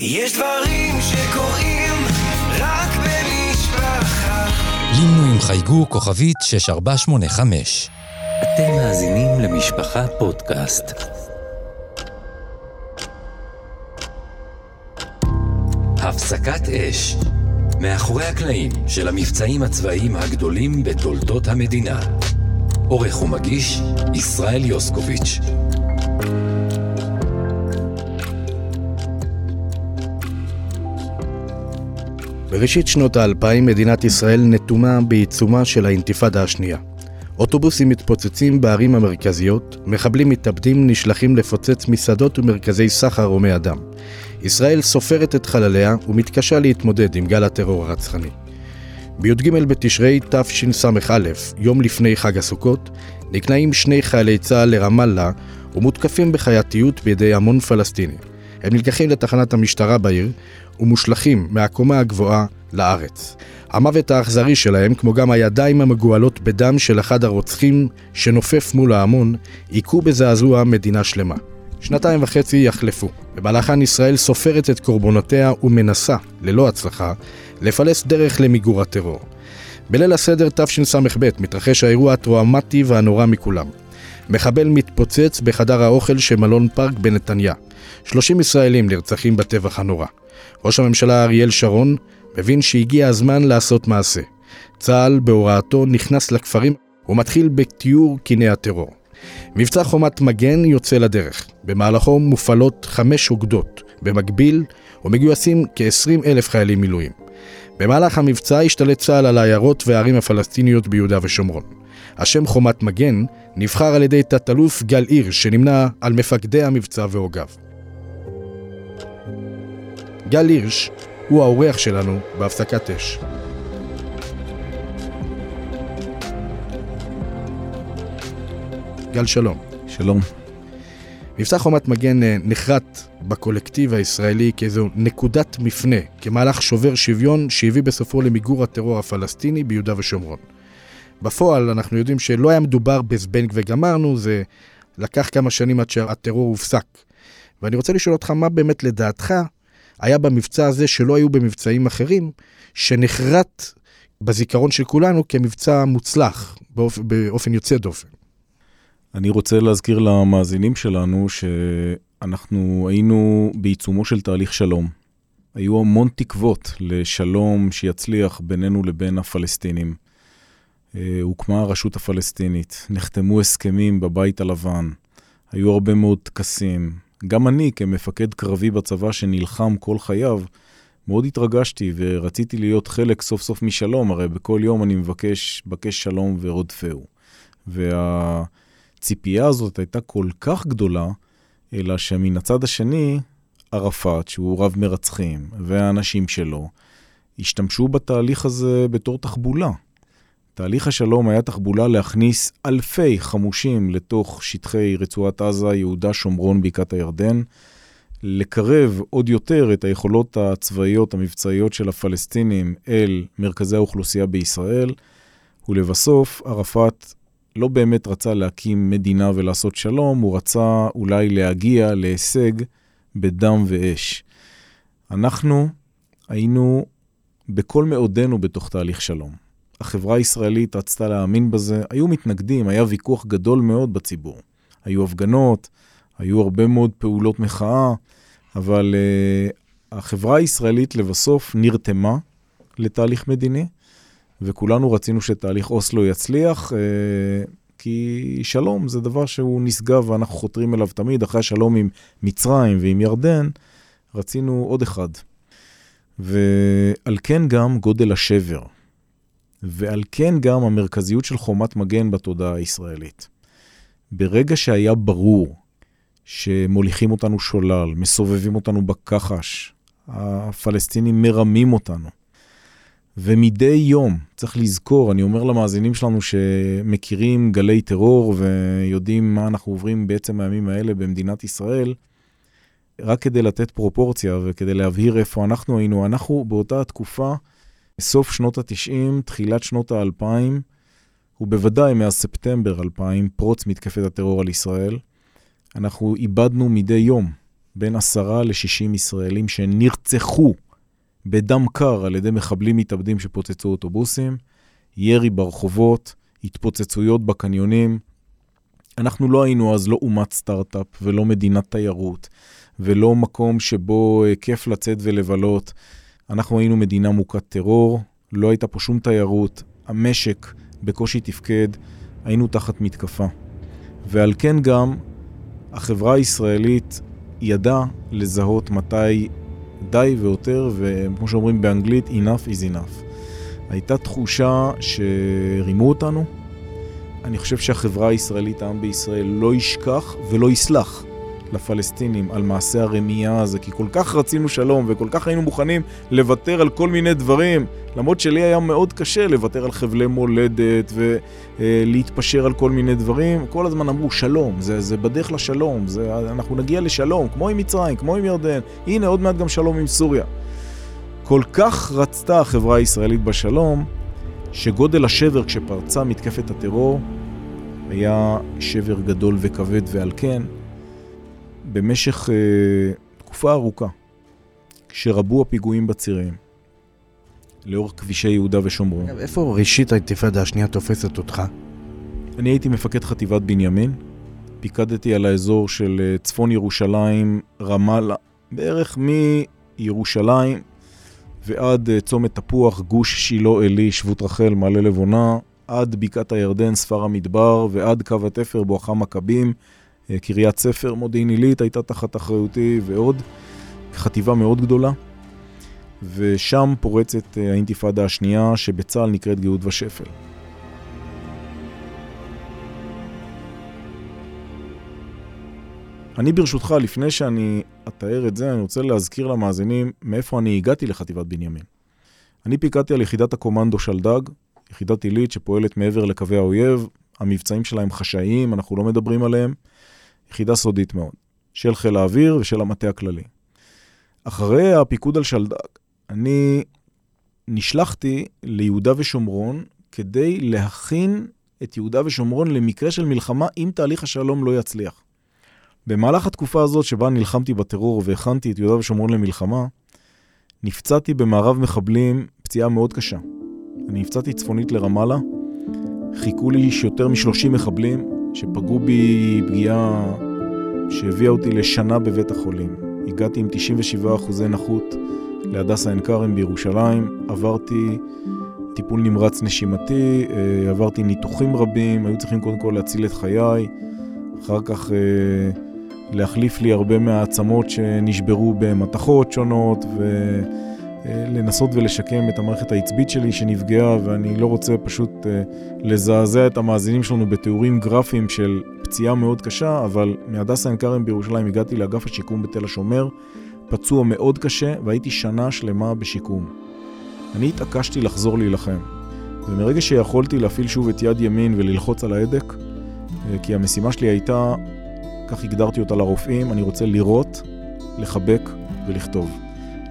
יש דברים שקורים רק במשפחה. לינו עם חייגו כוכבית 6485. אתם מאזינים למשפחה פודקאסט. הפסקת אש. מאחורי הקלעים של המבצעים הצבאיים הגדולים בתולדות המדינה. עורך ומגיש, ישראל יוסקוביץ'. בראשית שנות האלפיים מדינת ישראל נתונה בעיצומה של האינתיפאדה השנייה. אוטובוסים מתפוצצים בערים המרכזיות, מחבלים מתאבדים נשלחים לפוצץ מסעדות ומרכזי סחר הומי אדם. ישראל סופרת את חלליה ומתקשה להתמודד עם גל הטרור הרצחני. בי"ג בתשרי תשס"א, יום לפני חג הסוכות, נקנעים שני חיילי צה"ל לרמאללה ומותקפים בחייתיות בידי המון פלסטיני. הם נלקחים לתחנת המשטרה בעיר ומושלכים מהקומה הגבוהה לארץ. המוות האכזרי שלהם, כמו גם הידיים המגואלות בדם של אחד הרוצחים שנופף מול ההמון, היכו בזעזוע מדינה שלמה. שנתיים וחצי יחלפו. במהלכן ישראל סופרת את קורבנותיה ומנסה, ללא הצלחה, לפלס דרך למיגור הטרור. בליל הסדר תשס"ב מתרחש האירוע הטראומטי והנורא מכולם. מחבל מתפוצץ בחדר האוכל של מלון פארק בנתניה. 30 ישראלים נרצחים בטבח הנורא. ראש הממשלה אריאל שרון מבין שהגיע הזמן לעשות מעשה. צה"ל בהוראתו נכנס לכפרים ומתחיל בתיאור קיני הטרור. מבצע חומת מגן יוצא לדרך. במהלכו מופעלות חמש אוגדות. במקביל, ומגויסים כ-20 אלף חיילים מילואים. במהלך המבצע השתלט צה"ל על העיירות והערים הפלסטיניות ביהודה ושומרון. השם חומת מגן נבחר על ידי תת-אלוף גל הירש, שנמנה על מפקדי המבצע והוגיו. גל הירש הוא האורח שלנו בהפסקת אש. גל שלום. שלום. מבצע חומת מגן אה, נחרט בקולקטיב הישראלי כאיזו נקודת מפנה, כמהלך שובר שוויון שהביא בסופו למיגור הטרור הפלסטיני ביהודה ושומרון. בפועל אנחנו יודעים שלא היה מדובר בזבנג וגמרנו, זה לקח כמה שנים עד שהטרור הופסק. ואני רוצה לשאול אותך, מה באמת לדעתך היה במבצע הזה שלא היו במבצעים אחרים, שנחרט בזיכרון של כולנו כמבצע מוצלח באופ... באופן יוצא דופן? אני רוצה להזכיר למאזינים שלנו שאנחנו היינו בעיצומו של תהליך שלום. היו המון תקוות לשלום שיצליח בינינו לבין הפלסטינים. אה, הוקמה הרשות הפלסטינית, נחתמו הסכמים בבית הלבן, היו הרבה מאוד טקסים. גם אני, כמפקד קרבי בצבא שנלחם כל חייו, מאוד התרגשתי ורציתי להיות חלק סוף סוף משלום, הרי בכל יום אני מבקש, מבקש שלום ורודפהו. וה... הציפייה הזאת הייתה כל כך גדולה, אלא שמן הצד השני, ערפאת, שהוא רב מרצחים, והאנשים שלו, השתמשו בתהליך הזה בתור תחבולה. תהליך השלום היה תחבולה להכניס אלפי חמושים לתוך שטחי רצועת עזה, יהודה, שומרון, בקעת הירדן, לקרב עוד יותר את היכולות הצבאיות המבצעיות של הפלסטינים אל מרכזי האוכלוסייה בישראל, ולבסוף ערפאת לא באמת רצה להקים מדינה ולעשות שלום, הוא רצה אולי להגיע להישג בדם ואש. אנחנו היינו בכל מאודנו בתוך תהליך שלום. החברה הישראלית רצתה להאמין בזה, היו מתנגדים, היה ויכוח גדול מאוד בציבור. היו הפגנות, היו הרבה מאוד פעולות מחאה, אבל uh, החברה הישראלית לבסוף נרתמה לתהליך מדיני, וכולנו רצינו שתהליך אוסלו יצליח, אה, כי שלום זה דבר שהוא נשגב ואנחנו חותרים אליו תמיד. אחרי השלום עם מצרים ועם ירדן, רצינו עוד אחד. ועל כן גם גודל השבר, ועל כן גם המרכזיות של חומת מגן בתודעה הישראלית. ברגע שהיה ברור שמוליכים אותנו שולל, מסובבים אותנו בכחש, הפלסטינים מרמים אותנו, ומדי יום, צריך לזכור, אני אומר למאזינים שלנו שמכירים גלי טרור ויודעים מה אנחנו עוברים בעצם הימים האלה במדינת ישראל, רק כדי לתת פרופורציה וכדי להבהיר איפה אנחנו היינו, אנחנו באותה תקופה, סוף שנות ה-90, תחילת שנות ה-2000, ובוודאי מאז ספטמבר 2000, פרוץ מתקפת הטרור על ישראל, אנחנו איבדנו מדי יום בין עשרה ל-60 ישראלים שנרצחו בדם קר על ידי מחבלים מתאבדים שפוצצו אוטובוסים, ירי ברחובות, התפוצצויות בקניונים. אנחנו לא היינו אז לא אומת סטארט-אפ ולא מדינת תיירות ולא מקום שבו אה, כיף לצאת ולבלות. אנחנו היינו מדינה מוכת טרור, לא הייתה פה שום תיירות, המשק בקושי תפקד, היינו תחת מתקפה. ועל כן גם החברה הישראלית ידעה לזהות מתי די ויותר, וכמו שאומרים באנגלית, enough is enough. הייתה תחושה שרימו אותנו. אני חושב שהחברה הישראלית, העם בישראל, לא ישכח ולא יסלח לפלסטינים על מעשה הרמייה הזה, כי כל כך רצינו שלום וכל כך היינו מוכנים לוותר על כל מיני דברים, למרות שלי היה מאוד קשה לוותר על חבלי מולדת ולהתפשר על כל מיני דברים. כל הזמן אמרו שלום, זה, זה בדרך לשלום, זה, אנחנו נגיע לשלום, כמו עם מצרים, כמו עם ירדן, הנה עוד מעט גם שלום עם סוריה. כל כך רצתה החברה הישראלית בשלום, שגודל השבר כשפרצה מתקפת הטרור היה שבר גדול וכבד, ועל כן, במשך uh, תקופה ארוכה, כשרבו הפיגועים בצירים, לאורך כבישי יהודה ושומרון. איפה ראשית האינתיפאדה השנייה תופסת אותך? אני הייתי מפקד חטיבת בנימין, פיקדתי על האזור של אה, צפון ירושלים, רמאללה, בערך מירושלים ועד אה, צומת תפוח, גוש שילה עלי, שבות רחל, מעלה לבונה, עד בקעת הירדן, ספר המדבר, ועד קו התפר בואכה מכבים, קריית ספר, מודיעין עילית הייתה תחת אחריותי, ועוד חטיבה מאוד גדולה. ושם פורצת אה, האינתיפאדה השנייה, שבצה"ל נקראת גאות ושפל. אני ברשותך, לפני שאני אתאר את זה, אני רוצה להזכיר למאזינים מאיפה אני הגעתי לחטיבת בנימין. אני פיקדתי על יחידת הקומנדו שלדג, יחידת עילית שפועלת מעבר לקווי האויב, המבצעים שלה הם חשאיים, אנחנו לא מדברים עליהם, יחידה סודית מאוד, של חיל האוויר ושל המטה הכללי. אחרי הפיקוד על שלדג, אני נשלחתי ליהודה ושומרון כדי להכין את יהודה ושומרון למקרה של מלחמה אם תהליך השלום לא יצליח. במהלך התקופה הזאת שבה נלחמתי בטרור והכנתי את יהודה ושומרון למלחמה, נפצעתי במערב מחבלים פציעה מאוד קשה. אני נפצעתי צפונית לרמאללה, חיכו לי יותר מ-30 מחבלים שפגעו בי פגיעה שהביאה אותי לשנה בבית החולים. הגעתי עם 97% נכות להדסה עין כרם בירושלים, עברתי טיפול נמרץ נשימתי, אה, עברתי ניתוחים רבים, היו צריכים קודם כל להציל את חיי, אחר כך אה, להחליף לי הרבה מהעצמות שנשברו במתכות שונות, ולנסות ולשקם את המערכת העצבית שלי שנפגעה, ואני לא רוצה פשוט אה, לזעזע את המאזינים שלנו בתיאורים גרפיים של פציעה מאוד קשה, אבל מהדסה עין כרם בירושלים הגעתי לאגף השיקום בתל השומר, פצוע מאוד קשה, והייתי שנה שלמה בשיקום. אני התעקשתי לחזור להילחם, ומרגע שיכולתי להפעיל שוב את יד ימין וללחוץ על ההדק, אה, כי המשימה שלי הייתה כך הגדרתי אותה לרופאים, אני רוצה לראות, לחבק ולכתוב.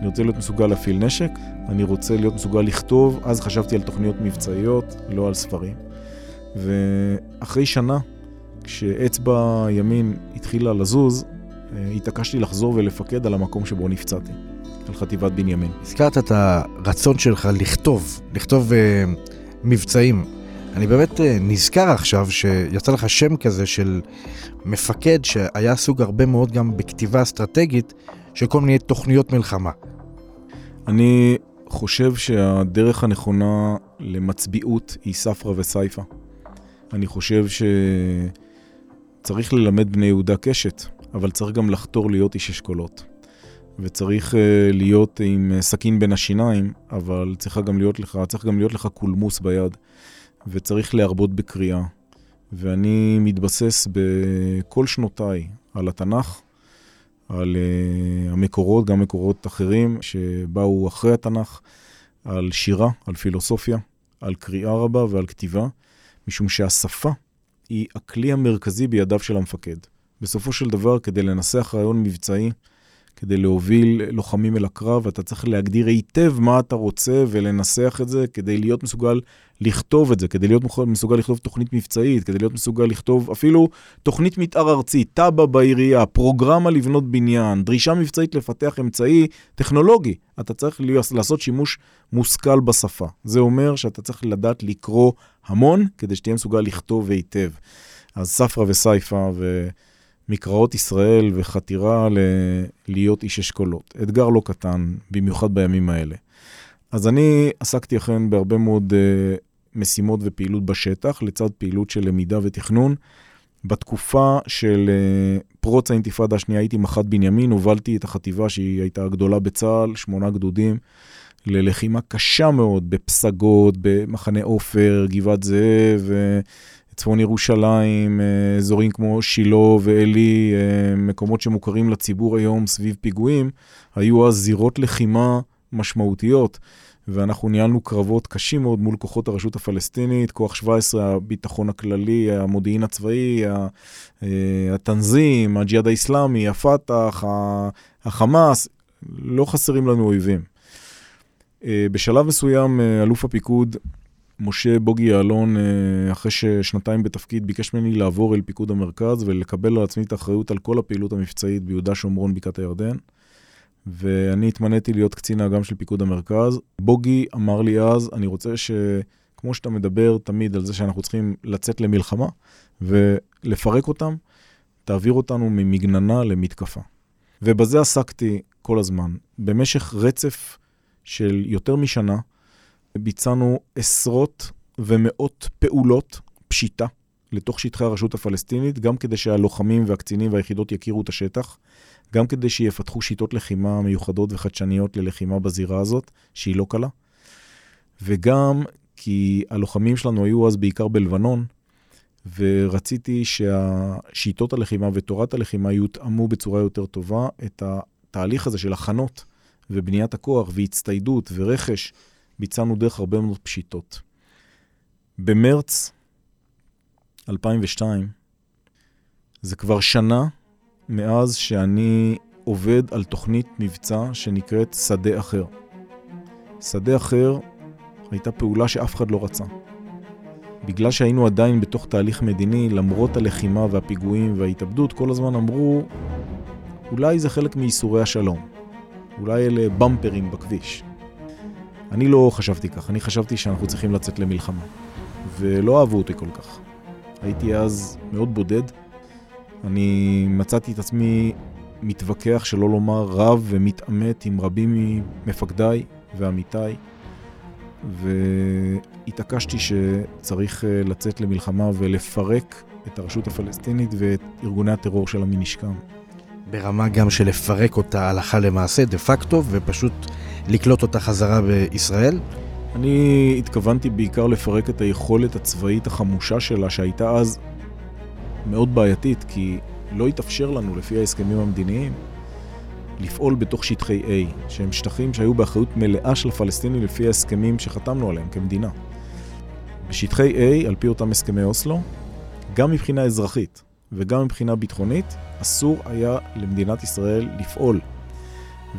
אני רוצה להיות מסוגל להפעיל נשק, אני רוצה להיות מסוגל לכתוב, אז חשבתי על תוכניות מבצעיות, לא על ספרים. ואחרי שנה, כשאצבע ימין התחילה לזוז, אה, התעקשתי לחזור ולפקד על המקום שבו נפצעתי, על חטיבת בנימין. הזכרת את הרצון שלך לכתוב, לכתוב uh, מבצעים. אני באמת אה, נזכר עכשיו שיצא לך שם כזה של מפקד שהיה עסוק הרבה מאוד גם בכתיבה אסטרטגית של כל מיני תוכניות מלחמה. אני חושב שהדרך הנכונה למצביעות היא ספרא וסייפא. אני חושב שצריך ללמד בני יהודה קשת, אבל צריך גם לחתור להיות איש אשכולות. וצריך אה, להיות עם סכין בין השיניים, אבל צריך גם להיות לך, צריך גם להיות לך קולמוס ביד. וצריך להרבות בקריאה. ואני מתבסס בכל שנותיי על התנ"ך, על uh, המקורות, גם מקורות אחרים שבאו אחרי התנ"ך, על שירה, על פילוסופיה, על קריאה רבה ועל כתיבה, משום שהשפה היא הכלי המרכזי בידיו של המפקד. בסופו של דבר, כדי לנסח רעיון מבצעי, כדי להוביל לוחמים אל הקרב, אתה צריך להגדיר היטב מה אתה רוצה ולנסח את זה כדי להיות מסוגל לכתוב את זה, כדי להיות מסוגל לכתוב תוכנית מבצעית, כדי להיות מסוגל לכתוב אפילו תוכנית מתאר ארצית, תב"ע בעירייה, פרוגרמה לבנות בניין, דרישה מבצעית לפתח אמצעי טכנולוגי. אתה צריך לעשות שימוש מושכל בשפה. זה אומר שאתה צריך לדעת לקרוא המון כדי שתהיה מסוגל לכתוב היטב. אז ספרא וסייפא ומקראות ישראל וחתירה ל... להיות איש אשכולות. אתגר לא קטן, במיוחד בימים האלה. אז אני עסקתי אכן בהרבה מאוד uh, משימות ופעילות בשטח, לצד פעילות של למידה ותכנון. בתקופה של uh, פרוץ האינתיפאדה השנייה הייתי מח"ט בנימין, הובלתי את החטיבה שהיא הייתה הגדולה בצה"ל, שמונה גדודים, ללחימה קשה מאוד בפסגות, במחנה עופר, גבעת זאב, uh, צפון ירושלים, uh, אזורים כמו שילה ועלי, uh, מקומות שמוכרים לציבור היום סביב פיגועים, היו אז זירות לחימה משמעותיות. ואנחנו ניהלנו קרבות קשים מאוד מול כוחות הרשות הפלסטינית, כוח 17, הביטחון הכללי, המודיעין הצבאי, התנזים, הג'יהאד האיסלאמי, הפת"ח, החמאס, לא חסרים לנו אויבים. אה, בשלב מסוים, אה, אלוף הפיקוד, משה בוגי יעלון, אה, אחרי ששנתיים בתפקיד, ביקש ממני לעבור אל פיקוד המרכז ולקבל על עצמי את האחריות על כל הפעילות המבצעית ביהודה, שומרון, בקעת הירדן. ואני התמניתי להיות קצין האג"ם של פיקוד המרכז. בוגי אמר לי אז, אני רוצה ש... כמו שאתה מדבר תמיד על זה שאנחנו צריכים לצאת למלחמה ולפרק אותם, תעביר אותנו ממגננה למתקפה. ובזה עסקתי כל הזמן. במשך רצף של יותר משנה, ביצענו עשרות ומאות פעולות פשיטה לתוך שטחי הרשות הפלסטינית, גם כדי שהלוחמים והקצינים והיחידות יכירו את השטח, גם כדי שיפתחו שיטות לחימה מיוחדות וחדשניות ללחימה בזירה הזאת, שהיא לא קלה, וגם כי הלוחמים שלנו היו אז בעיקר בלבנון, ורציתי שהשיטות הלחימה ותורת הלחימה יותאמו בצורה יותר טובה. את התהליך הזה של הכנות ובניית הכוח והצטיידות ורכש, ביצענו דרך הרבה מאוד פשיטות. במרץ 2002, זה כבר שנה מאז שאני עובד על תוכנית מבצע שנקראת שדה אחר. שדה אחר הייתה פעולה שאף אחד לא רצה. בגלל שהיינו עדיין בתוך תהליך מדיני, למרות הלחימה והפיגועים וההתאבדות, כל הזמן אמרו, אולי זה חלק מייסורי השלום. אולי אלה במפרים בכביש. אני לא חשבתי כך, אני חשבתי שאנחנו צריכים לצאת למלחמה. ולא אהבו אותי כל כך. הייתי אז מאוד בודד, אני מצאתי את עצמי מתווכח, שלא לומר רב ומתעמת עם רבים ממפקדיי ועמיתיי, והתעקשתי שצריך אה, לצאת למלחמה ולפרק את הרשות הפלסטינית ואת ארגוני הטרור שלה מנשקם. ברמה גם של לפרק אותה הלכה למעשה, דה פקטו, ופשוט לקלוט אותה חזרה בישראל? אני התכוונתי בעיקר לפרק את היכולת הצבאית החמושה שלה, שהייתה אז מאוד בעייתית, כי לא התאפשר לנו, לפי ההסכמים המדיניים, לפעול בתוך שטחי A, שהם שטחים שהיו באחריות מלאה של הפלסטינים לפי ההסכמים שחתמנו עליהם כמדינה. בשטחי A, על פי אותם הסכמי אוסלו, גם מבחינה אזרחית וגם מבחינה ביטחונית, אסור היה למדינת ישראל לפעול.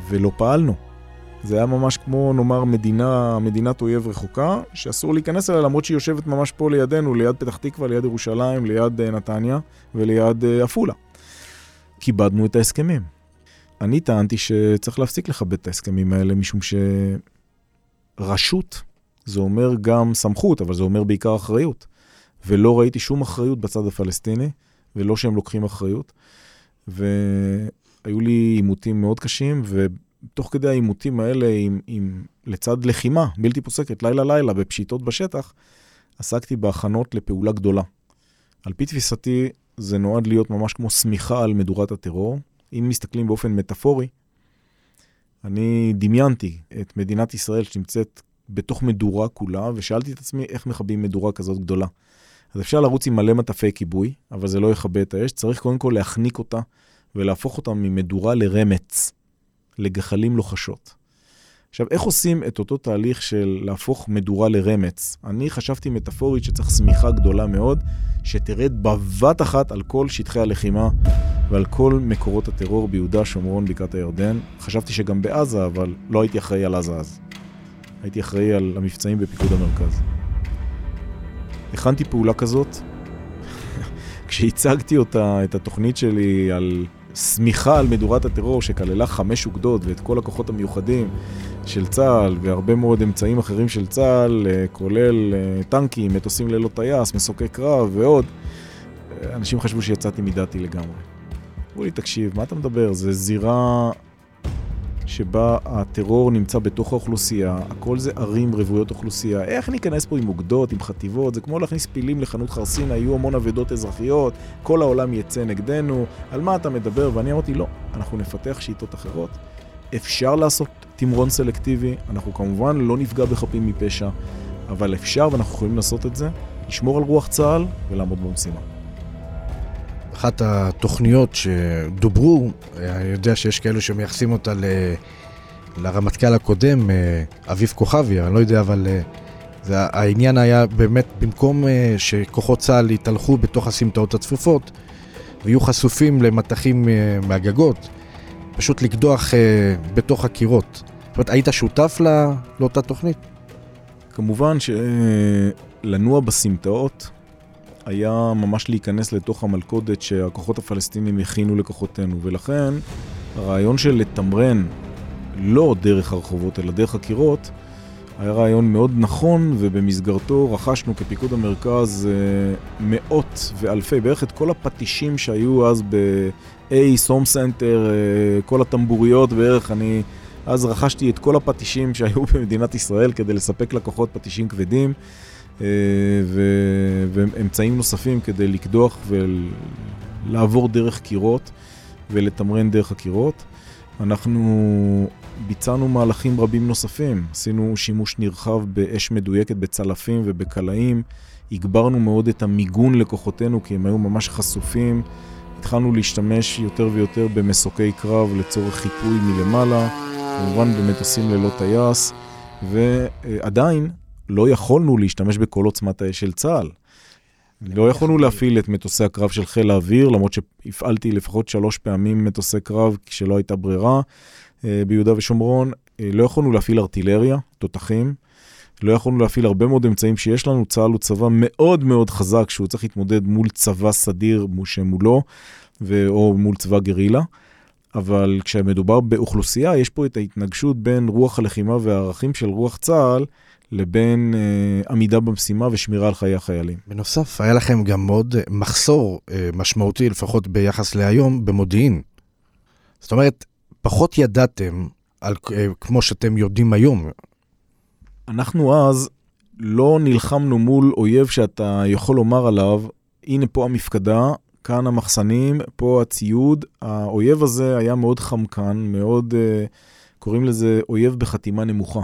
ולא פעלנו. זה היה ממש כמו, נאמר, מדינה, מדינת אויב רחוקה, שאסור להיכנס אליה, למרות שהיא יושבת ממש פה לידינו, ליד פתח תקווה, ליד ירושלים, ליד uh, נתניה וליד uh, עפולה. כיבדנו את ההסכמים. אני טענתי שצריך להפסיק לכבד את ההסכמים האלה, משום שרשות זה אומר גם סמכות, אבל זה אומר בעיקר אחריות. ולא ראיתי שום אחריות בצד הפלסטיני, ולא שהם לוקחים אחריות. והיו לי עימותים מאוד קשים, ו... תוך כדי העימותים האלה, עם, עם, לצד לחימה בלתי פוסקת, לילה-לילה, בפשיטות בשטח, עסקתי בהכנות לפעולה גדולה. על פי תפיסתי, זה נועד להיות ממש כמו שמיכה על מדורת הטרור. אם מסתכלים באופן מטאפורי, אני דמיינתי את מדינת ישראל שנמצאת בתוך מדורה כולה, ושאלתי את עצמי איך מכבים מדורה כזאת גדולה. אז אפשר לרוץ עם מלא מטפי כיבוי, אבל זה לא יכבה את האש, צריך קודם כל להחניק אותה ולהפוך אותה ממדורה לרמץ. לגחלים לוחשות. עכשיו, איך עושים את אותו תהליך של להפוך מדורה לרמץ? אני חשבתי מטאפורית שצריך שמיכה גדולה מאוד, שתרד בבת אחת על כל שטחי הלחימה ועל כל מקורות הטרור ביהודה, שומרון, בקעת הירדן. חשבתי שגם בעזה, אבל לא הייתי אחראי על עזה אז. הייתי אחראי על המבצעים בפיקוד המרכז. הכנתי פעולה כזאת. כשהצגתי אותה, את התוכנית שלי על שמיכה על מדורת הטרור שכללה חמש אוגדות ואת כל הכוחות המיוחדים של צה"ל והרבה מאוד אמצעים אחרים של צה"ל, אה, כולל אה, טנקים, מטוסים ללא טייס, מסוקי קרב ועוד. אה, אנשים חשבו שיצאתי מדעתי לגמרי. אמרו לי, תקשיב, מה אתה מדבר? זה זירה שבה הטרור נמצא בתוך האוכלוסייה, הכל זה ערים רוויות אוכלוסייה. איך ניכנס פה עם אוגדות, עם חטיבות? זה כמו להכניס פילים לחנות חרסינה, יהיו המון אבדות אזרחיות, כל העולם יצא נגדנו, על מה אתה מדבר? ואני אמרתי, לא, אנחנו נפתח שיטות אחרות. אפשר לעשות תמרון סלקטיבי, אנחנו כמובן לא נפגע בחפים מפשע, אבל אפשר ואנחנו יכולים לעשות את זה, לשמור על רוח צה"ל ולעמוד במשימה. אחת התוכניות שדוברו, אני יודע שיש כאלו שמייחסים אותה ל... לרמטכ"ל הקודם, אה, אביב כוכבי, אני לא יודע, אבל אה, זה, העניין היה באמת, במקום אה, שכוחות צה"ל יתהלכו בתוך הסמטאות הצפופות ויהיו חשופים למטחים מהגגות, פשוט לקדוח בתוך הקירות. זאת אומרת, היית שותף לא, לאותה תוכנית? כמובן שלנוע בסמטאות היה ממש להיכנס לתוך המלכודת שהכוחות הפלסטינים הכינו לכוחותינו, ולכן הרעיון של לתמרן לא דרך הרחובות אלא דרך הקירות היה רעיון מאוד נכון, ובמסגרתו רכשנו כפיקוד המרכז אה, מאות ואלפי, בערך את כל הפטישים שהיו אז ב-ACE, הום סנטר, אה, כל הטמבוריות בערך, אני אז רכשתי את כל הפטישים שהיו במדינת ישראל כדי לספק לקוחות פטישים כבדים. אה, ואמצעים נוספים כדי לקדוח ולעבור דרך קירות ולתמרן דרך הקירות. אנחנו ביצענו מהלכים רבים נוספים, עשינו שימוש נרחב באש מדויקת בצלפים ובקלעים, הגברנו מאוד את המיגון לכוחותינו כי הם היו ממש חשופים, התחלנו להשתמש יותר ויותר במסוקי קרב לצורך חיפוי מלמעלה, כמובן במטוסים ללא טייס, ועדיין לא יכולנו להשתמש בכל עוצמת האש של צה"ל. לא יכולנו להפעיל את מטוסי הקרב של חיל האוויר, למרות שהפעלתי לפחות שלוש פעמים מטוסי קרב כשלא הייתה ברירה אה, ביהודה ושומרון. אה, לא יכולנו להפעיל ארטילריה, תותחים. לא יכולנו להפעיל הרבה מאוד אמצעים שיש לנו. צה"ל הוא צבא מאוד מאוד חזק, שהוא צריך להתמודד מול צבא סדיר שמולו, ו... או מול צבא גרילה. אבל כשמדובר באוכלוסייה, יש פה את ההתנגשות בין רוח הלחימה והערכים של רוח צה"ל לבין אה, עמידה במשימה ושמירה על חיי החיילים. בנוסף, היה לכם גם מאוד אה, מחסור אה, משמעותי, לפחות ביחס להיום, במודיעין. זאת אומרת, פחות ידעתם על, אה, כמו שאתם יודעים היום. אנחנו אז לא נלחמנו מול אויב שאתה יכול לומר עליו, הנה פה המפקדה, כאן המחסנים, פה הציוד. האויב הזה היה מאוד חמקן, מאוד, אה, קוראים לזה אויב בחתימה נמוכה.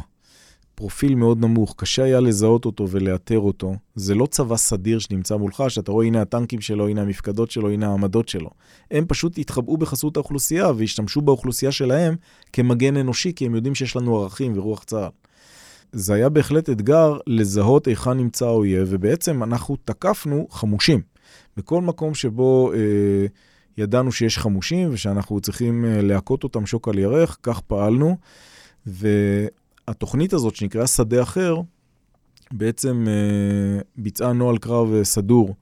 פרופיל מאוד נמוך, קשה היה לזהות אותו ולאתר אותו. זה לא צבא סדיר שנמצא מולך, שאתה רואה הנה הטנקים שלו, הנה המפקדות שלו, הנה העמדות שלו. הם פשוט התחבאו בחסות האוכלוסייה והשתמשו באוכלוסייה שלהם כמגן אנושי, כי הם יודעים שיש לנו ערכים ורוח צה"ל. זה היה בהחלט אתגר לזהות היכן נמצא האויב, ובעצם אנחנו תקפנו חמושים. בכל מקום שבו אה, ידענו שיש חמושים ושאנחנו צריכים אה, להכות אותם שוק על ירך, כך פעלנו. ו... התוכנית הזאת, שנקראה שדה אחר, בעצם אה, ביצעה נוהל קרב אה, סדור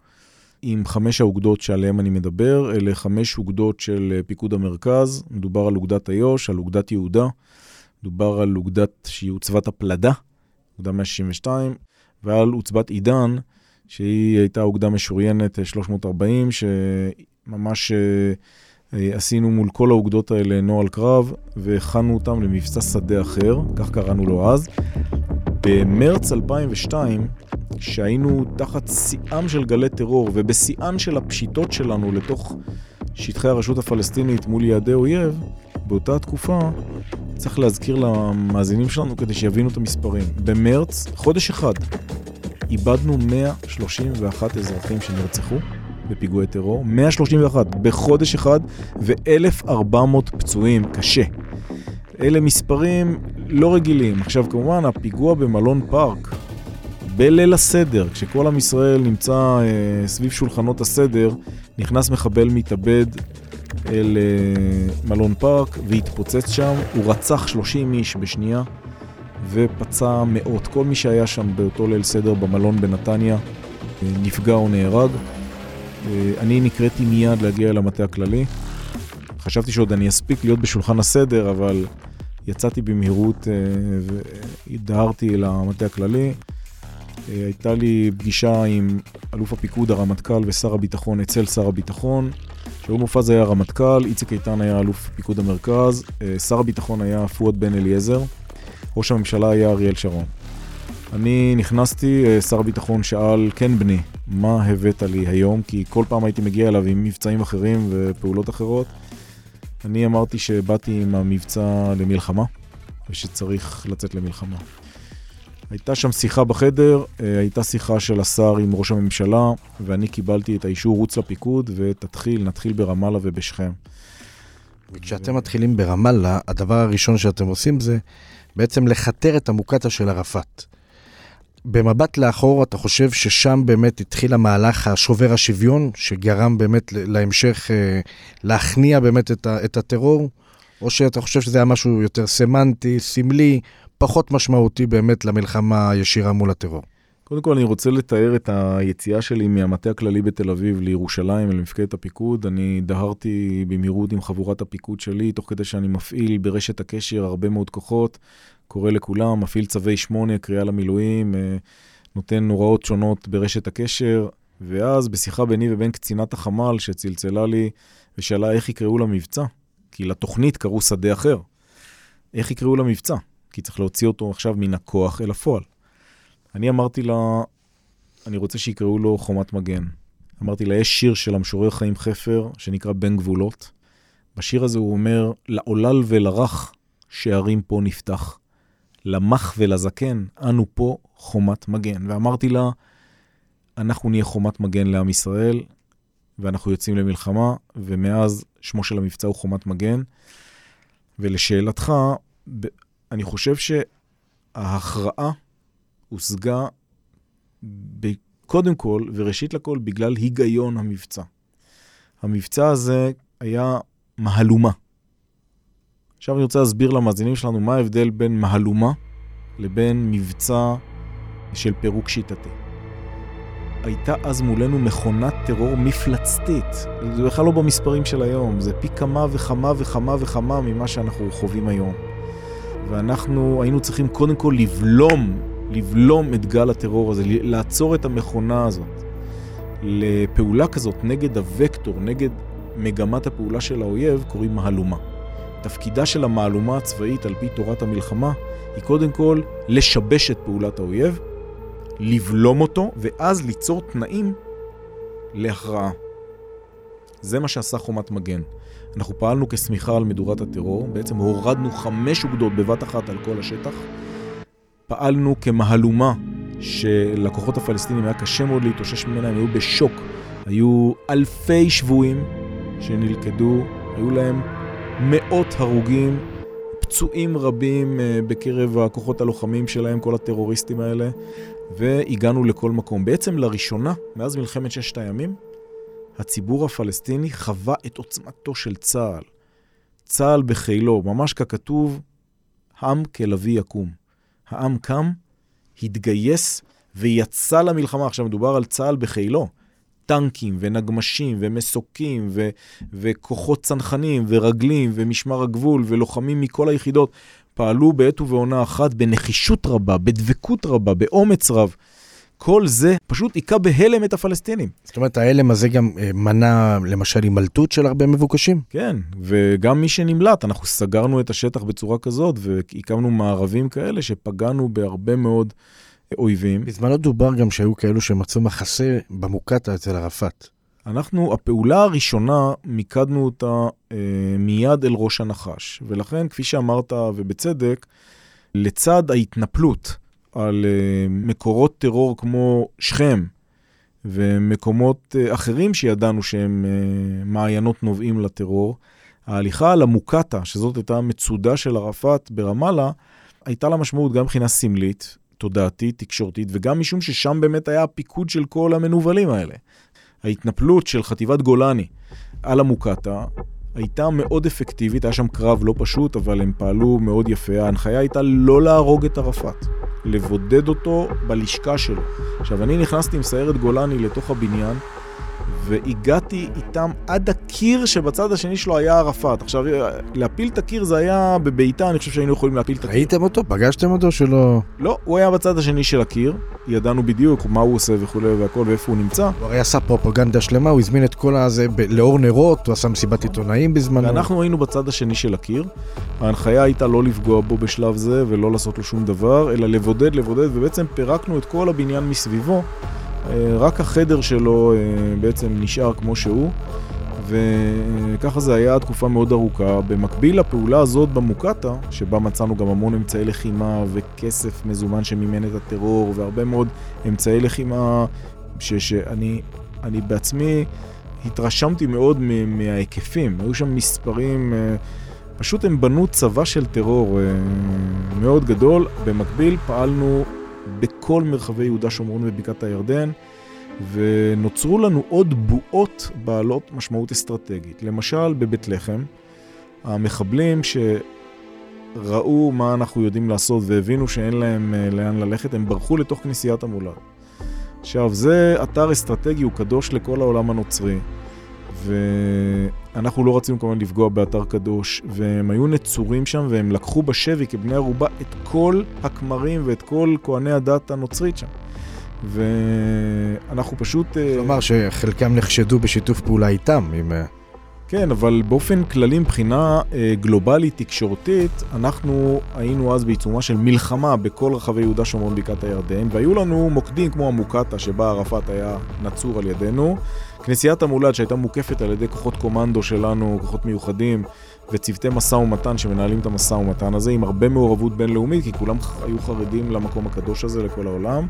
עם חמש האוגדות שעליהן אני מדבר. אלה חמש אוגדות של אה, פיקוד המרכז. מדובר על אוגדת איו"ש, על אוגדת יהודה, מדובר על אוגדת שהיא עוצבת הפלדה, אוגדה 162, ועל עוצבת עידן, שהיא הייתה אוגדה משוריינת 340, שממש... אה, עשינו מול כל האוגדות האלה נוהל קרב והכנו אותם למבצע שדה אחר, כך קראנו לו אז. במרץ 2002, כשהיינו תחת שיאם של גלי טרור ובשיאן של הפשיטות שלנו לתוך שטחי הרשות הפלסטינית מול יעדי אויב, באותה תקופה, צריך להזכיר למאזינים שלנו כדי שיבינו את המספרים. במרץ, חודש אחד, איבדנו 131 אזרחים שנרצחו. בפיגועי טרור, 131 בחודש אחד ו-1,400 פצועים קשה. אלה מספרים לא רגילים. עכשיו, כמובן, הפיגוע במלון פארק, בליל הסדר, כשכל עם ישראל נמצא אה, סביב שולחנות הסדר, נכנס מחבל מתאבד אל אה, מלון פארק והתפוצץ שם. הוא רצח 30 איש בשנייה ופצע מאות. כל מי שהיה שם באותו ליל סדר במלון בנתניה אה, נפגע או נהרג. אה, אני נקראתי מיד להגיע אל המטה הכללי. חשבתי שעוד אני אספיק להיות בשולחן הסדר, אבל יצאתי במהירות והדהרתי אל המטה הכללי. הייתה לי פגישה עם אלוף הפיקוד, הרמטכ"ל ושר הביטחון אצל שר הביטחון. שאול מופז היה רמטכ"ל, איציק איתן היה אלוף פיקוד המרכז, אה, שר הביטחון היה פואד בן אליעזר, ראש הממשלה היה אריאל שרון. אני נכנסתי, אה, שר הביטחון שאל, כן בני, מה הבאת לי היום? כי כל פעם הייתי מגיע אליו עם מבצעים אחרים ופעולות אחרות. אני אמרתי שבאתי עם המבצע למלחמה, ושצריך לצאת למלחמה. הייתה שם שיחה בחדר, אה, הייתה שיחה של השר עם ראש הממשלה, ואני קיבלתי את האישור רוץ לפיקוד, ותתחיל, נתחיל ברמאללה ובשכם. וכשאתם מתחילים ברמאללה, הדבר הראשון שאתם עושים זה בעצם לכתר את המוקטעה של ערפאת. במבט לאחור, אתה חושב ששם באמת התחיל המהלך השובר השוויון, שגרם באמת להמשך, אה, להכניע באמת את הטרור? או שאתה חושב שזה היה משהו יותר סמנטי, סמלי, פחות משמעותי באמת למלחמה הישירה מול הטרור. קודם כל אני רוצה לתאר את היציאה שלי מהמטה הכללי בתל אביב לירושלים, למפקדת הפיקוד. אני דהרתי במהירות עם חבורת הפיקוד שלי, תוך כדי שאני מפעיל ברשת הקשר הרבה מאוד כוחות, קורא לכולם, מפעיל צווי 8, קריאה למילואים, אה, נותן הוראות שונות ברשת הקשר, ואז בשיחה ביני ובין קצינת החמ"ל שצלצלה לי ושאלה איך יקראו למבצע, כי לתוכנית קראו שדה אחר. איך יקראו למבצע? כי צריך להוציא אותו עכשיו מן הכוח אל הפועל. אני אמרתי לה, אני רוצה שיקראו לו חומת מגן. אמרתי לה, יש שיר של המשורר חיים חפר, שנקרא בין גבולות. בשיר הזה הוא אומר, לעולל ולרך שערים פה נפתח. למח ולזקן, אנו פה חומת מגן. ואמרתי לה, אנחנו נהיה חומת מגן לעם ישראל, ואנחנו יוצאים למלחמה, ומאז שמו של המבצע הוא חומת מגן. ולשאלתך, אני חושב שההכרעה הושגה קודם כל וראשית לכל בגלל היגיון המבצע. המבצע הזה היה מהלומה. עכשיו אני רוצה להסביר למאזינים שלנו מה ההבדל בין מהלומה לבין מבצע של פירוק שיטתי. הייתה אז מולנו מכונת טרור מפלצתית. זה בכלל לא במספרים של היום, זה פי כמה וכמה וכמה וכמה ממה שאנחנו חווים היום. ואנחנו היינו צריכים קודם כל לבלום, לבלום את גל הטרור הזה, לעצור את המכונה הזאת. לפעולה כזאת נגד הוקטור, נגד מגמת הפעולה של האויב, קוראים מהלומה. תפקידה של המהלומה הצבאית על פי תורת המלחמה היא קודם כל לשבש את פעולת האויב, לבלום אותו, ואז ליצור תנאים להכרעה. זה מה שעשה חומת מגן. אנחנו פעלנו כשמיכה על מדורת הטרור, בעצם הורדנו חמש אוגדות בבת אחת על כל השטח. פעלנו כמהלומה שלכוחות הפלסטינים היה קשה מאוד להתאושש ממנה, הם היו בשוק. היו אלפי שבויים שנלכדו, היו להם מאות הרוגים, פצועים רבים אה, בקרב הכוחות הלוחמים שלהם, כל הטרוריסטים האלה, והגענו לכל מקום. בעצם לראשונה, מאז מלחמת ששת הימים, הציבור הפלסטיני חווה את עוצמתו של צה"ל. צה"ל בחילו, ממש ככתוב, עם כלביא יקום. העם קם, התגייס ויצא למלחמה. עכשיו מדובר על צה"ל בחילו. טנקים ונגמשים ומסוקים ו- וכוחות צנחנים ורגלים ומשמר הגבול ולוחמים מכל היחידות פעלו בעת ובעונה אחת בנחישות רבה, בדבקות רבה, באומץ רב. כל זה פשוט היכה בהלם את הפלסטינים. זאת אומרת, ההלם הזה גם אה, מנע למשל הימלטות של הרבה מבוקשים? כן, וגם מי שנמלט, אנחנו סגרנו את השטח בצורה כזאת והקמנו מערבים כאלה שפגענו בהרבה מאוד אויבים. בזמנו דובר גם שהיו כאלו שמצאו מחסה במוקטעה אצל ערפאת. אנחנו, הפעולה הראשונה, מיקדנו אותה אה, מיד אל ראש הנחש. ולכן, כפי שאמרת, ובצדק, לצד ההתנפלות על אה, מקורות טרור כמו שכם ומקומות אה, אחרים שידענו שהם אה, מעיינות נובעים לטרור, ההליכה על המוקטעה, שזאת הייתה המצודה של ערפאת ברמאללה, הייתה לה משמעות גם מבחינה סמלית, תודעתית, תקשורתית, וגם משום ששם באמת היה הפיקוד של כל המנוולים האלה. ההתנפלות של חטיבת גולני על המוקטעה הייתה מאוד אפקטיבית, היה שם קרב לא פשוט, אבל הם פעלו מאוד יפה. ההנחיה הייתה לא להרוג את ערפאת, לבודד אותו בלשכה שלו. עכשיו, אני נכנסתי עם סיירת גולני לתוך הבניין, והגעתי איתם עד הקיר שבצד השני שלו היה ערפאת. עכשיו, להפיל את הקיר זה היה בביתה, אני חושב שהיינו יכולים להפיל את הקיר. ראיתם אותו? פגשתם אותו שלא... לא, הוא היה בצד השני של הקיר, ידענו בדיוק מה הוא עושה וכולי והכל ואיפה הוא נמצא. הוא הרי עשה פרופגנדה שלמה, הוא הזמין את כל הזה ב- לאור נרות, הוא עשה מסיבת עיתונאים בזמנו. ואנחנו היינו בצד השני של הקיר. ההנחיה הייתה לא לפגוע בו בשלב זה ולא לעשות לו שום דבר, אלא לבודד, לבודד, ובעצם פירקנו את כל הבניין מסביבו. אה, רק החדר שלו אה, בעצם נשאר כמו שהוא, וככה זה היה תקופה מאוד ארוכה. במקביל לפעולה הזאת במוקטעה, שבה מצאנו גם המון אמצעי לחימה וכסף מזומן שמימן את הטרור, והרבה מאוד אמצעי לחימה ש- שאני אני בעצמי התרשמתי מאוד מההיקפים. היו שם מספרים... אה, פשוט הם בנו צבא של טרור מאוד גדול. במקביל פעלנו בכל מרחבי יהודה, שומרון ובקעת הירדן, ונוצרו לנו עוד בועות בעלות משמעות אסטרטגית. למשל, בבית לחם, המחבלים שראו מה אנחנו יודעים לעשות והבינו שאין להם אה, לאן ללכת, הם ברחו לתוך כנסיית המולד. עכשיו, זה אתר אסטרטגי, הוא קדוש לכל העולם הנוצרי. ואנחנו לא רצינו כמובן לפגוע באתר קדוש, והם היו נצורים שם, והם לקחו בשבי כבני ערובה את כל הכמרים ואת כל כהני הדת הנוצרית שם. ואנחנו פשוט... אה, כלומר שחלקם נחשדו בשיתוף פעולה איתם, עם... אה, כן, אבל באופן כללי, מבחינה אה, גלובלית, תקשורתית, אנחנו היינו אז בעיצומה של מלחמה בכל רחבי יהודה, שומרון, בקעת הירדן, והיו לנו מוקדים כמו המוקטעה, שבה ערפאת היה נצור על ידינו, כנסיית המולד שהייתה מוקפת על ידי כוחות קומנדו שלנו, כוחות מיוחדים, וצוותי משא ומתן שמנהלים את המשא ומתן הזה, עם הרבה מעורבות בינלאומית, כי כולם היו חרדים למקום הקדוש הזה לכל העולם.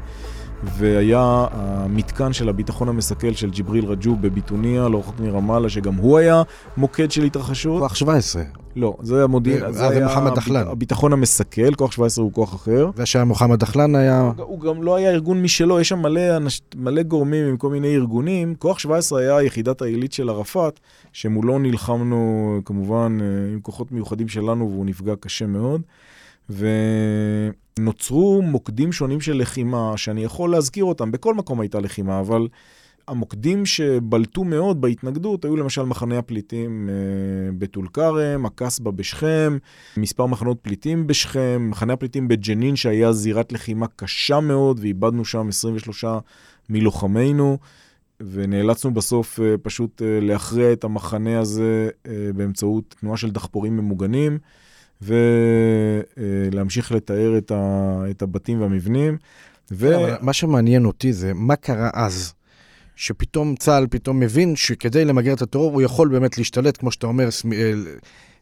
והיה המתקן של הביטחון המסכל של ג'יבריל רג'וב בביטוניה, לא רחוק מרמאללה, שגם הוא היה מוקד של התרחשות. כוח 17. לא, זה המודיעין, זה- זה אה, זה היה מוחמד דחלן. הביטחון המסכל, כוח 17 הוא כוח אחר. והשעה מוחמד דחלן היה... הוא גם לא היה ארגון משלו, יש שם מלא, אנש, מלא גורמים עם כל מיני ארגונים. כוח 17 היה יחידת העילית של ערפאת, שמולו נלחמנו כמובן אה, עם כוחות מיוחדים שלנו והוא נפגע קשה מאוד. ונוצרו מוקדים שונים של לחימה, שאני יכול להזכיר אותם, בכל מקום הייתה לחימה, אבל המוקדים שבלטו מאוד בהתנגדות היו למשל מחנה הפליטים אה, בטול כרם, הקסבה בשכם, מספר מחנות פליטים בשכם, מחנה הפליטים בג'נין שהיה זירת לחימה קשה מאוד ואיבדנו שם 23 מלוחמינו. ונאלצנו בסוף אה, פשוט אה, להכריע את המחנה הזה אה, באמצעות תנועה של דחפורים ממוגנים, ולהמשיך לתאר את, ה, את הבתים והמבנים. ו... אבל מה שמעניין אותי זה מה קרה אז. שפתאום צה"ל פתאום מבין שכדי למגר את הטרור הוא יכול באמת להשתלט, כמו שאתה אומר, סמ- אה,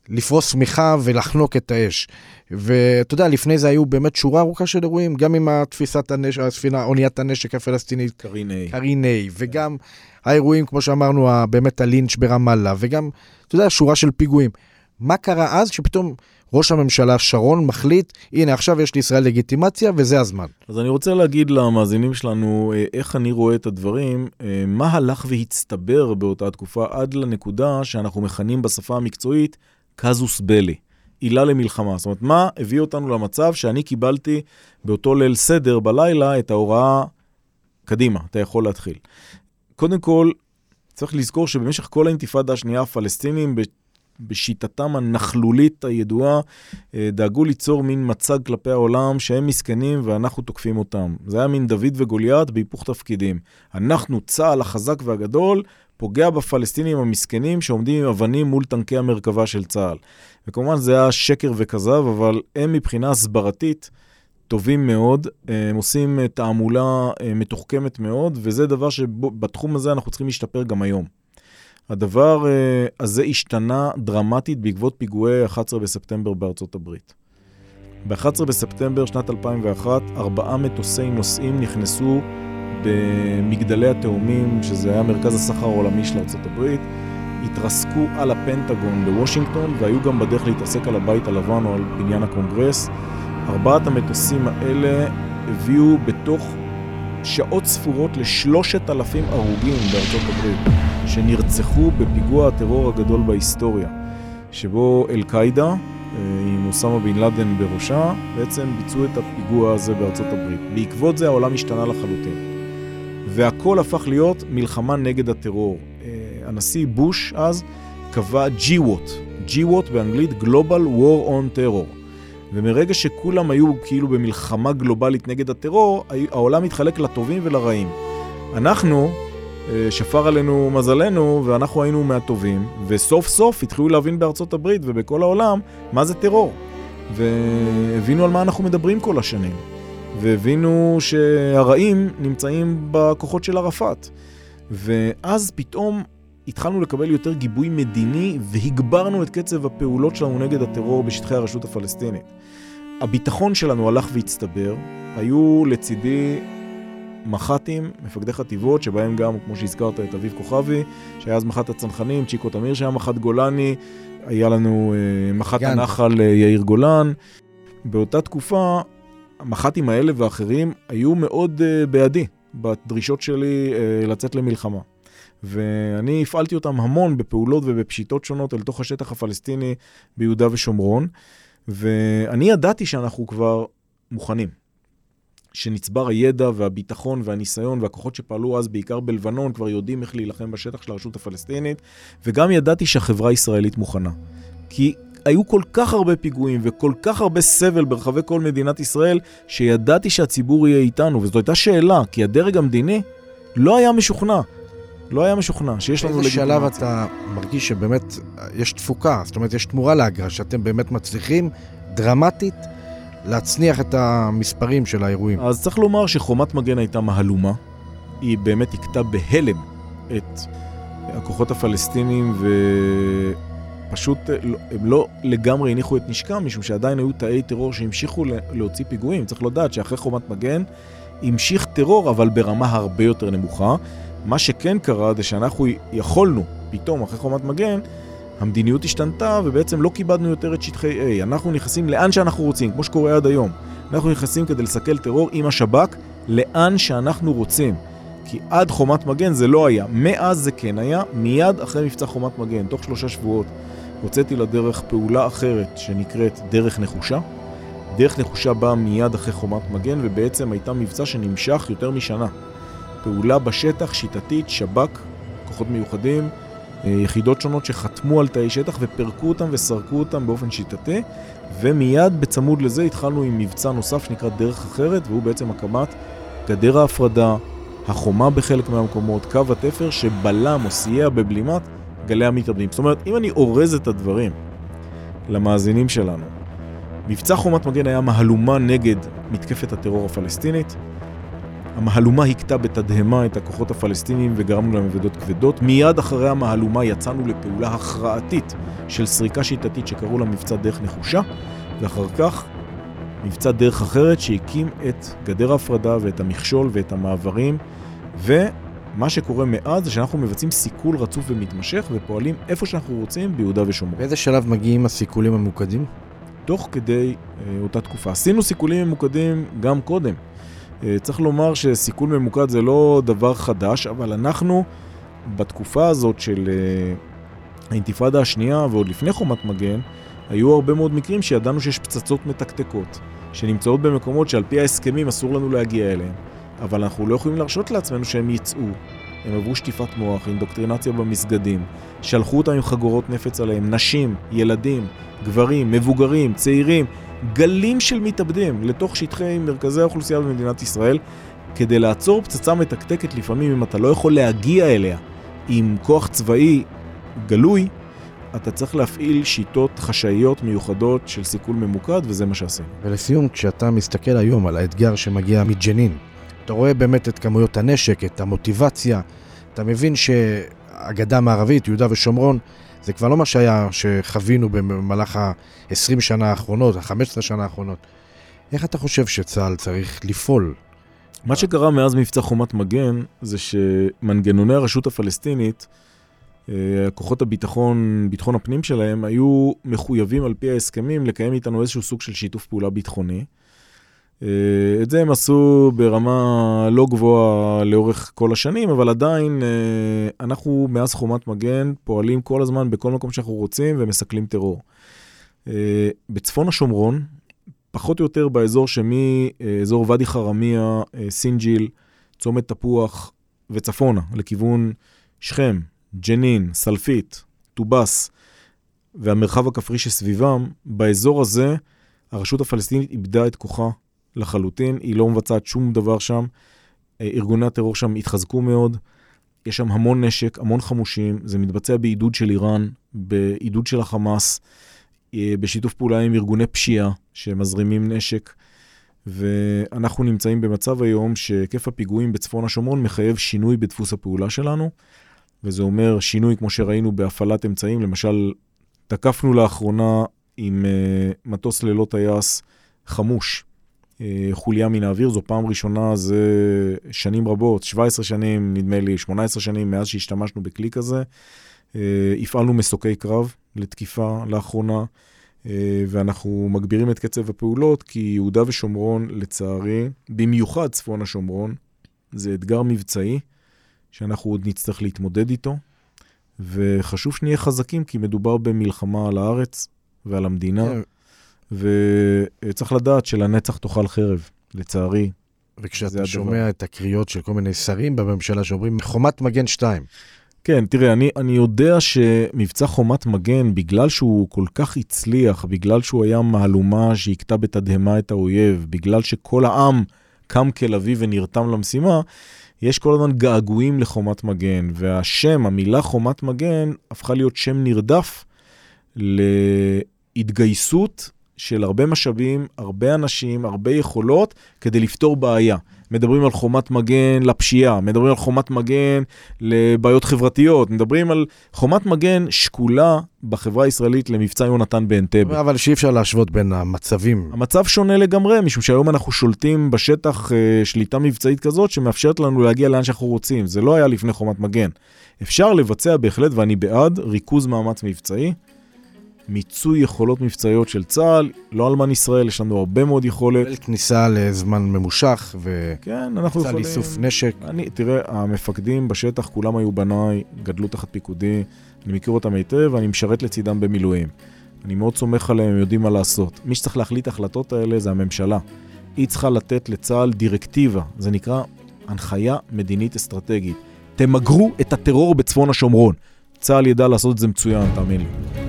לפרוס שמיכה ולחנוק את האש. ואתה יודע, לפני זה היו באמת שורה ארוכה של אירועים, גם עם התפיסת הנשק, הספינה, אוניית הנשק הפלסטינית, קרין A. קרין A, וגם האירועים, כמו שאמרנו, באמת הלינץ' ברמאללה, וגם, אתה יודע, שורה של פיגועים. מה קרה אז שפתאום ראש הממשלה שרון מחליט, הנה עכשיו יש לישראל לגיטימציה וזה הזמן. אז אני רוצה להגיד למאזינים שלנו אה, איך אני רואה את הדברים, אה, מה הלך והצטבר באותה תקופה עד לנקודה שאנחנו מכנים בשפה המקצועית קזוס בלי, עילה למלחמה. זאת אומרת, מה הביא אותנו למצב שאני קיבלתי באותו ליל סדר בלילה את ההוראה, קדימה, אתה יכול להתחיל. קודם כל, צריך לזכור שבמשך כל האינתיפאדה השנייה הפלסטינים, בשיטתם הנכלולית הידועה, אה, דאגו ליצור מין מצג כלפי העולם שהם מסכנים ואנחנו תוקפים אותם. זה היה מין דוד וגוליית בהיפוך תפקידים. אנחנו, צה"ל החזק והגדול, פוגע בפלסטינים המסכנים שעומדים עם אבנים מול טנקי המרכבה של צה"ל. וכמובן זה היה שקר וכזב, אבל הם מבחינה הסברתית טובים מאוד, אה, הם עושים אה, תעמולה מתוחכמת מאוד, וזה דבר שבתחום הזה אנחנו צריכים להשתפר גם היום. הדבר אה, הזה השתנה דרמטית בעקבות פיגועי 11 בספטמבר בארצות הברית. ב-11 בספטמבר שנת 2001, ארבעה מטוסי נוסעים נכנסו במגדלי התאומים, שזה היה מרכז הסחר העולמי של ארצות הברית, התרסקו על הפנטגון בוושינגטון, והיו גם בדרך להתעסק על הבית הלבן או על בניין הקונגרס. ארבעת המטוסים האלה הביאו בתוך שעות ספורות לשלושת אלפים הרוגים בארצות הברית. שנרצחו בפיגוע הטרור הגדול בהיסטוריה, שבו אל-קאעידה, אה, עם אוסמה בן לאדן בראשה, בעצם ביצעו את הפיגוע הזה בארצות הברית. בעקבות זה העולם השתנה לחלוטין. והכל הפך להיות מלחמה נגד הטרור. אה, הנשיא בוש אז קבע GWOT, GWOT באנגלית Global War on Terror. ומרגע שכולם היו כאילו במלחמה גלובלית נגד הטרור, העולם התחלק לטובים ולרעים. אנחנו, אה, שפר עלינו מזלנו, ואנחנו היינו מהטובים, וסוף סוף התחילו להבין בארצות הברית ובכל העולם מה זה טרור. והבינו על מה אנחנו מדברים כל השנים. והבינו שהרעים נמצאים בכוחות של ערפאת. ואז פתאום התחלנו לקבל יותר גיבוי מדיני והגברנו את קצב הפעולות שלנו נגד הטרור בשטחי הרשות הפלסטינית. הביטחון שלנו הלך והצטבר, היו לצידי מח"טים, מפקדי חטיבות, שבהם גם, כמו שהזכרת, את אביב כוכבי, שהיה אז מח"ט הצנחנים, צ'יקו תמיר שהיה מח"ט גולני, היה לנו אה, מח"ט הנחל אה, יאיר גולן. באותה תקופה, המח"טים האלה ואחרים היו מאוד אה, בעדי בדרישות שלי אה, לצאת למלחמה. ואני הפעלתי אותם המון בפעולות ובפשיטות שונות אל תוך השטח הפלסטיני ביהודה ושומרון, ואני ידעתי שאנחנו כבר מוכנים. שנצבר הידע והביטחון והניסיון והכוחות שפעלו אז בעיקר בלבנון כבר יודעים איך להילחם בשטח של הרשות הפלסטינית, וגם ידעתי שהחברה הישראלית מוכנה. כי היו כל כך הרבה פיגועים וכל כך הרבה סבל ברחבי כל מדינת ישראל, שידעתי שהציבור יהיה איתנו, וזו הייתה שאלה, כי הדרג המדיני לא היה משוכנע. לא היה משוכנע שיש לנו לגיטימציה. באיזה שלב אתה מרגיש שבאמת יש תפוקה, זאת אומרת, יש תמורה לאגרה, שאתם באמת מצליחים דרמטית להצניח את המספרים של האירועים? אז צריך לומר שחומת מגן הייתה מהלומה. היא באמת הכתה בהלם את הכוחות הפלסטינים, ופשוט הם לא לגמרי הניחו את נשקם, משום שעדיין היו תאי טרור שהמשיכו להוציא פיגועים. צריך לדעת שאחרי חומת מגן המשיך טרור, אבל ברמה הרבה יותר נמוכה. מה שכן קרה זה שאנחנו יכולנו, פתאום, אחרי חומת מגן, המדיניות השתנתה ובעצם לא כיבדנו יותר את שטחי A. אנחנו נכנסים לאן שאנחנו רוצים, כמו שקורה עד היום. אנחנו נכנסים כדי לסכל טרור עם השב"כ לאן שאנחנו רוצים. כי עד חומת מגן זה לא היה. מאז זה כן היה, מיד אחרי מבצע חומת מגן, תוך שלושה שבועות, הוצאתי לדרך פעולה אחרת שנקראת דרך נחושה. דרך נחושה באה מיד אחרי חומת מגן ובעצם הייתה מבצע שנמשך יותר משנה. פעולה בשטח, שיטתית, שב"כ, כוחות מיוחדים, אה, יחידות שונות שחתמו על תאי שטח ופירקו אותם וסרקו אותם באופן שיטתי, ומיד בצמוד לזה התחלנו עם מבצע נוסף שנקרא דרך אחרת, והוא בעצם הקמת גדר ההפרדה, החומה בחלק מהמקומות, קו התפר שבלם או סייע בבלימת גלי המתאבדים. זאת אומרת, אם אני אורז את הדברים למאזינים שלנו, מבצע חומת מגן היה מהלומה נגד מתקפת הטרור הפלסטינית, המהלומה הכתה בתדהמה את הכוחות הפלסטינים וגרמנו להם אבדות כבדות. מיד אחרי המהלומה יצאנו לפעולה הכרעתית של סריקה שיטתית שקראו לה מבצע דרך נחושה, ואחר כך מבצע דרך אחרת שהקים את גדר ההפרדה ואת המכשול ואת המעברים, ומה שקורה מאז זה שאנחנו מבצעים סיכול רצוף ומתמשך ופועלים איפה שאנחנו רוצים ביהודה ושומרון. באיזה שלב מגיעים הסיכולים הממוקדים? תוך כדי אה, אותה תקופה. עשינו סיכולים ממוקדים גם קודם. אה, צריך לומר שסיכול ממוקד זה לא דבר חדש, אבל אנחנו בתקופה הזאת של אה, האינתיפאדה השנייה ועוד לפני חומת מגן, היו הרבה מאוד מקרים שידענו שיש פצצות מתקתקות, שנמצאות במקומות שעל פי ההסכמים אסור לנו להגיע אליהן, אבל אנחנו לא יכולים להרשות לעצמנו שהם יצאו. הם עברו שטיפת מוח, אינדוקטרינציה במסגדים, שלחו אותם עם חגורות נפץ עליהם, נשים, ילדים, גברים, מבוגרים, צעירים, גלים של מתאבדים לתוך שטחי מרכזי האוכלוסייה במדינת ישראל, כדי לעצור פצצה מתקתקת לפעמים אם אתה לא יכול להגיע אליה עם כוח צבאי גלוי, אתה צריך להפעיל שיטות חשאיות מיוחדות של סיכול ממוקד, וזה מה שעשינו. ולסיום, כשאתה מסתכל היום על האתגר שמגיע מג'נין, אתה רואה באמת את כמויות הנשק, את המוטיבציה, אתה מבין שהגדה המערבית, יהודה ושומרון, זה כבר לא מה שהיה, שחווינו במהלך ה-20 שנה האחרונות, ה-15 שנה האחרונות. איך אתה חושב שצה"ל צריך לפעול? מה שקרה מאז מבצע חומת מגן, זה שמנגנוני הרשות הפלסטינית, אה, כוחות הביטחון, ביטחון הפנים שלהם, היו מחויבים על פי ההסכמים לקיים איתנו איזשהו סוג של שיתוף פעולה ביטחוני. אה, את זה הם עשו ברמה לא גבוהה לאורך כל השנים, אבל עדיין אה, אנחנו מאז חומת מגן פועלים כל הזמן בכל מקום שאנחנו רוצים ומסכלים טרור. אה, בצפון השומרון, פחות או יותר באזור שמאזור ואדי חרמיה, סינג'יל, צומת תפוח וצפונה, לכיוון שכם, ג'נין, סלפית, טובאס והמרחב הכפרי שסביבם, באזור הזה הרשות הפלסטינית איבדה את כוחה לחלוטין, היא לא מבצעת שום דבר שם. אה, ארגוני הטרור שם התחזקו מאוד, יש שם המון נשק, המון חמושים, זה מתבצע בעידוד של איראן, בעידוד של החמאס, אה, בשיתוף פעולה עם ארגוני פשיעה שמזרימים נשק. ואנחנו נמצאים במצב היום שהיקף הפיגועים בצפון השומרון מחייב שינוי בדפוס הפעולה שלנו, וזה אומר שינוי כמו שראינו בהפעלת אמצעים, למשל, תקפנו לאחרונה עם uh, מטוס ללא טייס חמוש חוליה מן האוויר, זו פעם ראשונה זה שנים רבות, 17 שנים, נדמה לי, 18 שנים מאז שהשתמשנו בכלי כזה. אה, הפעלנו מסוקי קרב לתקיפה לאחרונה, אה, ואנחנו מגבירים את קצב הפעולות, כי יהודה ושומרון, לצערי, במיוחד צפון השומרון, זה אתגר מבצעי שאנחנו עוד נצטרך להתמודד איתו, וחשוב שנהיה חזקים, כי מדובר במלחמה על הארץ ועל המדינה. כן. וצריך לדעת שלנצח תאכל חרב, לצערי. וכשאתה שומע את הקריאות של כל מיני שרים בממשלה שאומרים חומת מגן 2. כן, תראה, אני, אני יודע שמבצע חומת מגן, בגלל שהוא כל כך הצליח, בגלל שהוא היה מהלומה שהכתה בתדהמה את האויב, בגלל שכל העם קם כלביא ונרתם למשימה, יש כל הזמן געגועים לחומת מגן, והשם, המילה חומת מגן, הפכה להיות שם נרדף להתגייסות של הרבה משאבים, הרבה אנשים, הרבה יכולות כדי לפתור בעיה. מדברים על חומת מגן לפשיעה, מדברים על חומת מגן לבעיות חברתיות, מדברים על חומת מגן שקולה בחברה הישראלית למבצע יונתן באנטבה. אבל שאי אפשר להשוות בין המצבים. המצב שונה לגמרי, משום שהיום אנחנו שולטים בשטח uh, שליטה מבצעית כזאת שמאפשרת לנו להגיע לאן שאנחנו רוצים. זה לא היה לפני חומת מגן. אפשר לבצע בהחלט, ואני בעד, ריכוז מאמץ מבצעי. מיצוי יכולות מבצעיות של צה"ל, לא אלמן ישראל, יש לנו הרבה מאוד יכולת. כניסה לזמן ממושך כן, אנחנו יכולים... לאיסוף נשק. אני, תראה, המפקדים בשטח, כולם היו בניי, גדלו תחת פיקודי, אני מכיר אותם היטב, ואני משרת לצידם במילואים. אני מאוד סומך עליהם, הם יודעים מה לעשות. מי שצריך להחליט החלטות האלה זה הממשלה. היא צריכה לתת לצה"ל דירקטיבה, זה נקרא הנחיה מדינית אסטרטגית. תמגרו את הטרור בצפון השומרון. צה"ל ידע לעשות את זה מצוין, תאמין לי.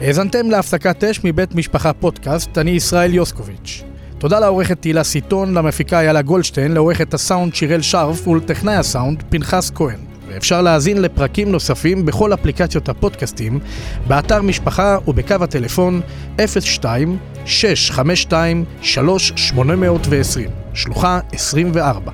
האזנתם להפסקת אש מבית משפחה פודקאסט, אני ישראל יוסקוביץ'. תודה לעורכת תהילה סיטון, למפיקה איילה גולדשטיין, לעורכת הסאונד שיראל שרף ולטכנאי הסאונד פנחס כהן. ואפשר להאזין לפרקים נוספים בכל אפליקציות הפודקאסטים, באתר משפחה ובקו הטלפון 02-652-3820, שלוחה 24.